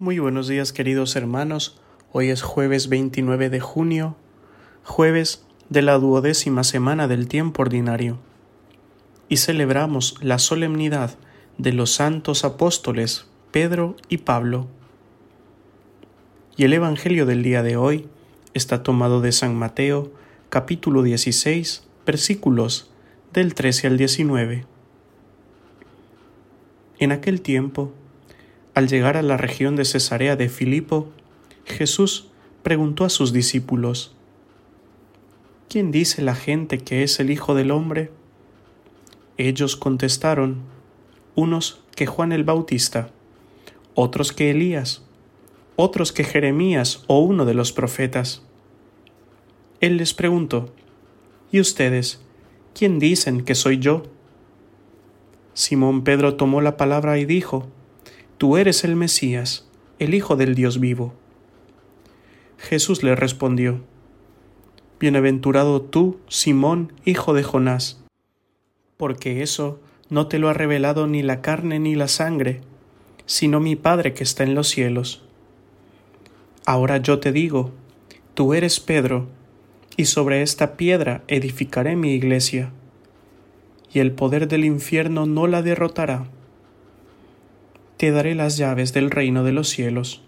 Muy buenos días queridos hermanos, hoy es jueves 29 de junio, jueves de la duodécima semana del tiempo ordinario, y celebramos la solemnidad de los santos apóstoles Pedro y Pablo. Y el Evangelio del día de hoy está tomado de San Mateo, capítulo 16, versículos del 13 al 19. En aquel tiempo, al llegar a la región de Cesarea de Filipo, Jesús preguntó a sus discípulos, ¿Quién dice la gente que es el Hijo del Hombre? Ellos contestaron, unos que Juan el Bautista, otros que Elías, otros que Jeremías o uno de los profetas. Él les preguntó, ¿Y ustedes, quién dicen que soy yo? Simón Pedro tomó la palabra y dijo, Tú eres el Mesías, el Hijo del Dios vivo. Jesús le respondió, Bienaventurado tú, Simón, hijo de Jonás, porque eso no te lo ha revelado ni la carne ni la sangre, sino mi Padre que está en los cielos. Ahora yo te digo, tú eres Pedro, y sobre esta piedra edificaré mi iglesia, y el poder del infierno no la derrotará te daré las llaves del reino de los cielos.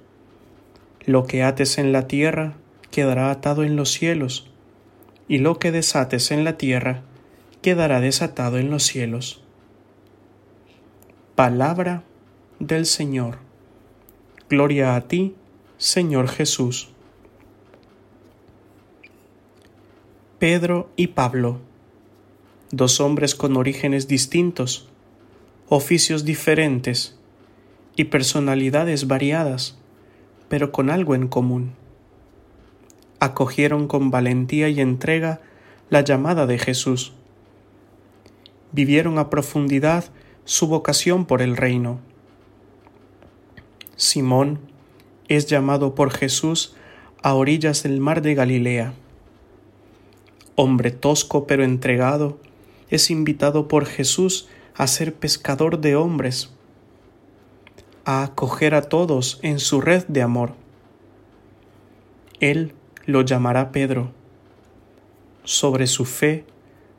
Lo que ates en la tierra quedará atado en los cielos, y lo que desates en la tierra quedará desatado en los cielos. Palabra del Señor. Gloria a ti, Señor Jesús. Pedro y Pablo, dos hombres con orígenes distintos, oficios diferentes, y personalidades variadas, pero con algo en común. Acogieron con valentía y entrega la llamada de Jesús. Vivieron a profundidad su vocación por el reino. Simón es llamado por Jesús a orillas del mar de Galilea. Hombre tosco pero entregado, es invitado por Jesús a ser pescador de hombres a acoger a todos en su red de amor. Él lo llamará Pedro. Sobre su fe,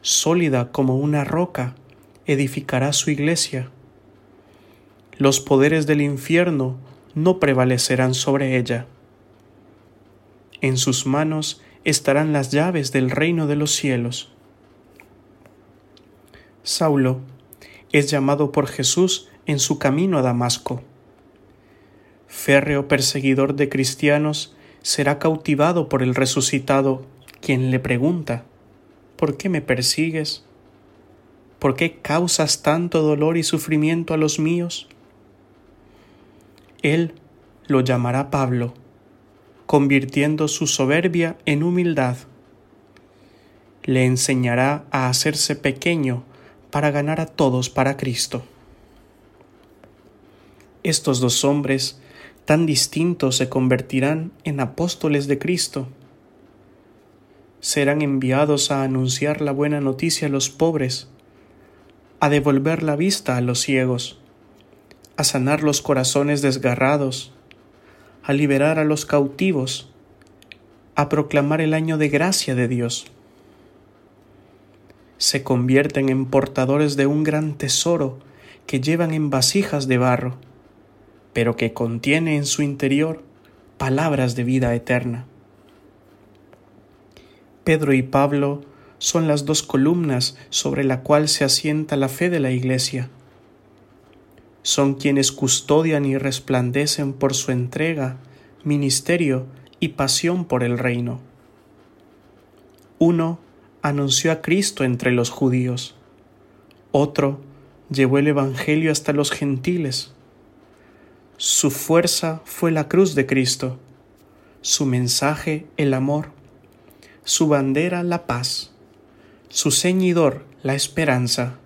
sólida como una roca, edificará su iglesia. Los poderes del infierno no prevalecerán sobre ella. En sus manos estarán las llaves del reino de los cielos. Saulo es llamado por Jesús en su camino a Damasco férreo perseguidor de cristianos, será cautivado por el resucitado, quien le pregunta, ¿por qué me persigues? ¿Por qué causas tanto dolor y sufrimiento a los míos? Él lo llamará Pablo, convirtiendo su soberbia en humildad. Le enseñará a hacerse pequeño para ganar a todos para Cristo. Estos dos hombres tan distintos se convertirán en apóstoles de Cristo. Serán enviados a anunciar la buena noticia a los pobres, a devolver la vista a los ciegos, a sanar los corazones desgarrados, a liberar a los cautivos, a proclamar el año de gracia de Dios. Se convierten en portadores de un gran tesoro que llevan en vasijas de barro pero que contiene en su interior palabras de vida eterna. Pedro y Pablo son las dos columnas sobre la cual se asienta la fe de la Iglesia. Son quienes custodian y resplandecen por su entrega, ministerio y pasión por el reino. Uno anunció a Cristo entre los judíos, otro llevó el Evangelio hasta los gentiles, su fuerza fue la cruz de Cristo, su mensaje el amor, su bandera la paz, su ceñidor la esperanza,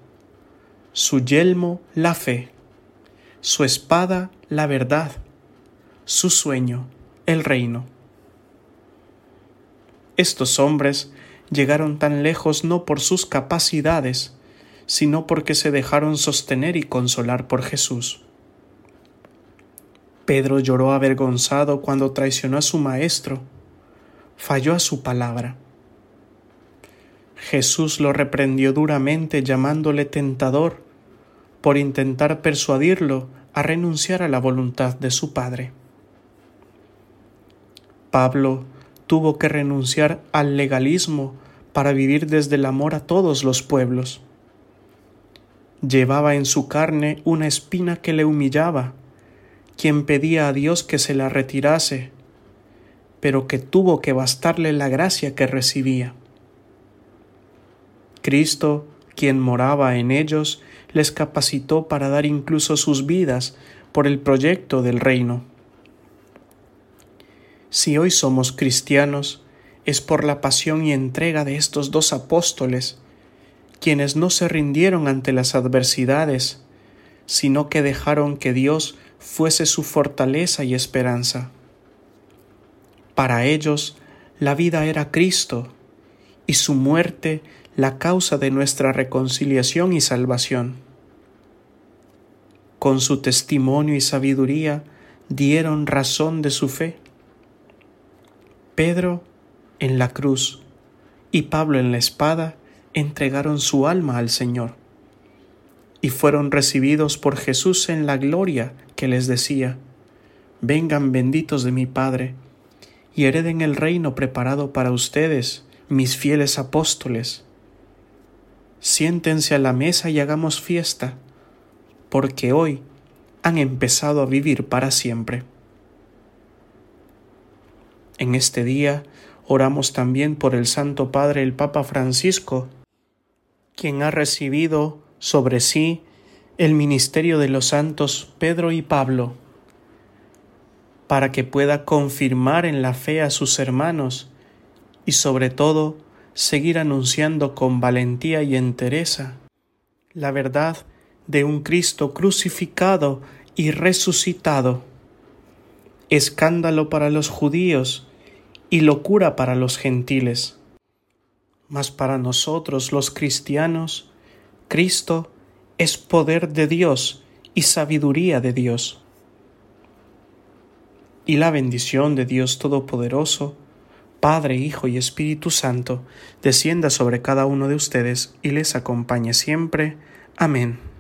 su yelmo la fe, su espada la verdad, su sueño el reino. Estos hombres llegaron tan lejos no por sus capacidades, sino porque se dejaron sostener y consolar por Jesús Pedro lloró avergonzado cuando traicionó a su maestro, falló a su palabra. Jesús lo reprendió duramente llamándole tentador por intentar persuadirlo a renunciar a la voluntad de su Padre. Pablo tuvo que renunciar al legalismo para vivir desde el amor a todos los pueblos. Llevaba en su carne una espina que le humillaba, quien pedía a Dios que se la retirase, pero que tuvo que bastarle la gracia que recibía. Cristo, quien moraba en ellos, les capacitó para dar incluso sus vidas por el proyecto del reino. Si hoy somos cristianos, es por la pasión y entrega de estos dos apóstoles, quienes no se rindieron ante las adversidades, sino que dejaron que Dios fuese su fortaleza y esperanza. Para ellos, la vida era Cristo, y su muerte la causa de nuestra reconciliación y salvación. Con su testimonio y sabiduría dieron razón de su fe. Pedro en la cruz y Pablo en la espada entregaron su alma al Señor y fueron recibidos por Jesús en la gloria que les decía, vengan benditos de mi Padre y hereden el reino preparado para ustedes, mis fieles apóstoles siéntense a la mesa y hagamos fiesta, porque hoy han empezado a vivir para siempre. En este día oramos también por el Santo Padre el Papa Francisco, quien ha recibido sobre sí el ministerio de los santos Pedro y Pablo, para que pueda confirmar en la fe a sus hermanos y sobre todo seguir anunciando con valentía y entereza la verdad de un Cristo crucificado y resucitado, escándalo para los judíos y locura para los gentiles. Mas para nosotros los cristianos, Cristo es poder de Dios y sabiduría de Dios. Y la bendición de Dios Todopoderoso, Padre, Hijo y Espíritu Santo, descienda sobre cada uno de ustedes y les acompañe siempre. Amén.